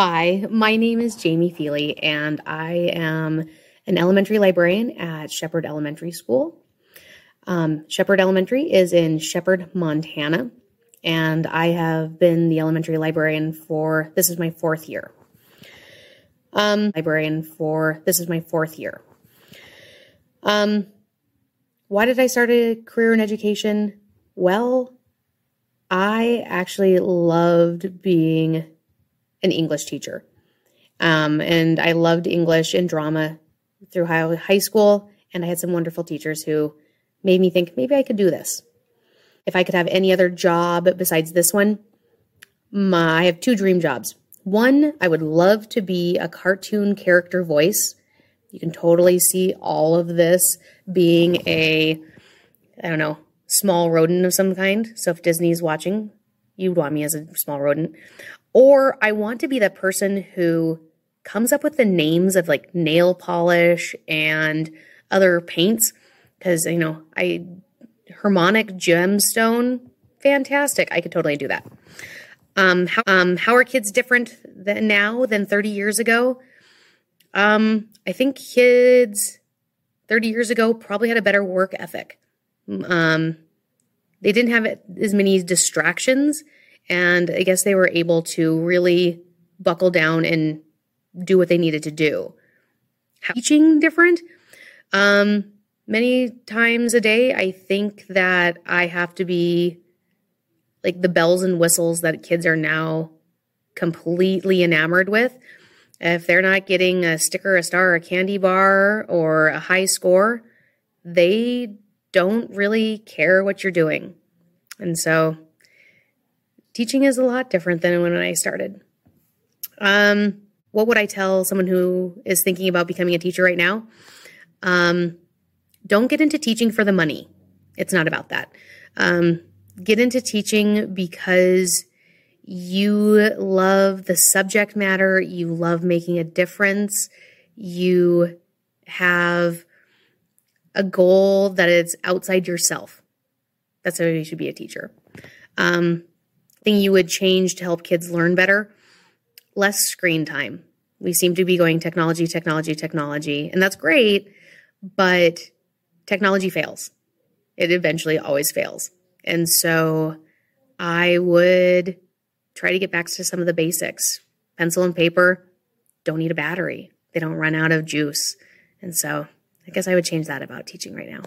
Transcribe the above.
Hi, my name is Jamie Feely, and I am an elementary librarian at Shepherd Elementary School. Um, Shepherd Elementary is in Shepherd, Montana, and I have been the elementary librarian for this is my fourth year. Um, librarian for this is my fourth year. Um, why did I start a career in education? Well, I actually loved being an English teacher. Um, and I loved English and drama through high, high school. And I had some wonderful teachers who made me think maybe I could do this. If I could have any other job besides this one, my, I have two dream jobs. One, I would love to be a cartoon character voice. You can totally see all of this being a, I don't know, small rodent of some kind. So if Disney's watching, you'd want me as a small rodent. Or I want to be the person who comes up with the names of like nail polish and other paints because you know I harmonic gemstone fantastic. I could totally do that. Um how, um how are kids different than now than 30 years ago? Um I think kids 30 years ago probably had a better work ethic. Um they didn't have as many distractions and I guess they were able to really buckle down and do what they needed to do. Teaching different? Um, many times a day, I think that I have to be like the bells and whistles that kids are now completely enamored with. If they're not getting a sticker, a star, a candy bar, or a high score, they don't really care what you're doing. And so teaching is a lot different than when I started. Um, what would I tell someone who is thinking about becoming a teacher right now? Um, don't get into teaching for the money. It's not about that. Um, get into teaching because you love the subject matter, you love making a difference, you have a goal that is outside yourself. That's how you should be a teacher. Um, thing you would change to help kids learn better? Less screen time. We seem to be going technology, technology, technology, and that's great, but technology fails. It eventually always fails. And so I would try to get back to some of the basics. Pencil and paper don't need a battery, they don't run out of juice. And so I guess I would change that about teaching right now.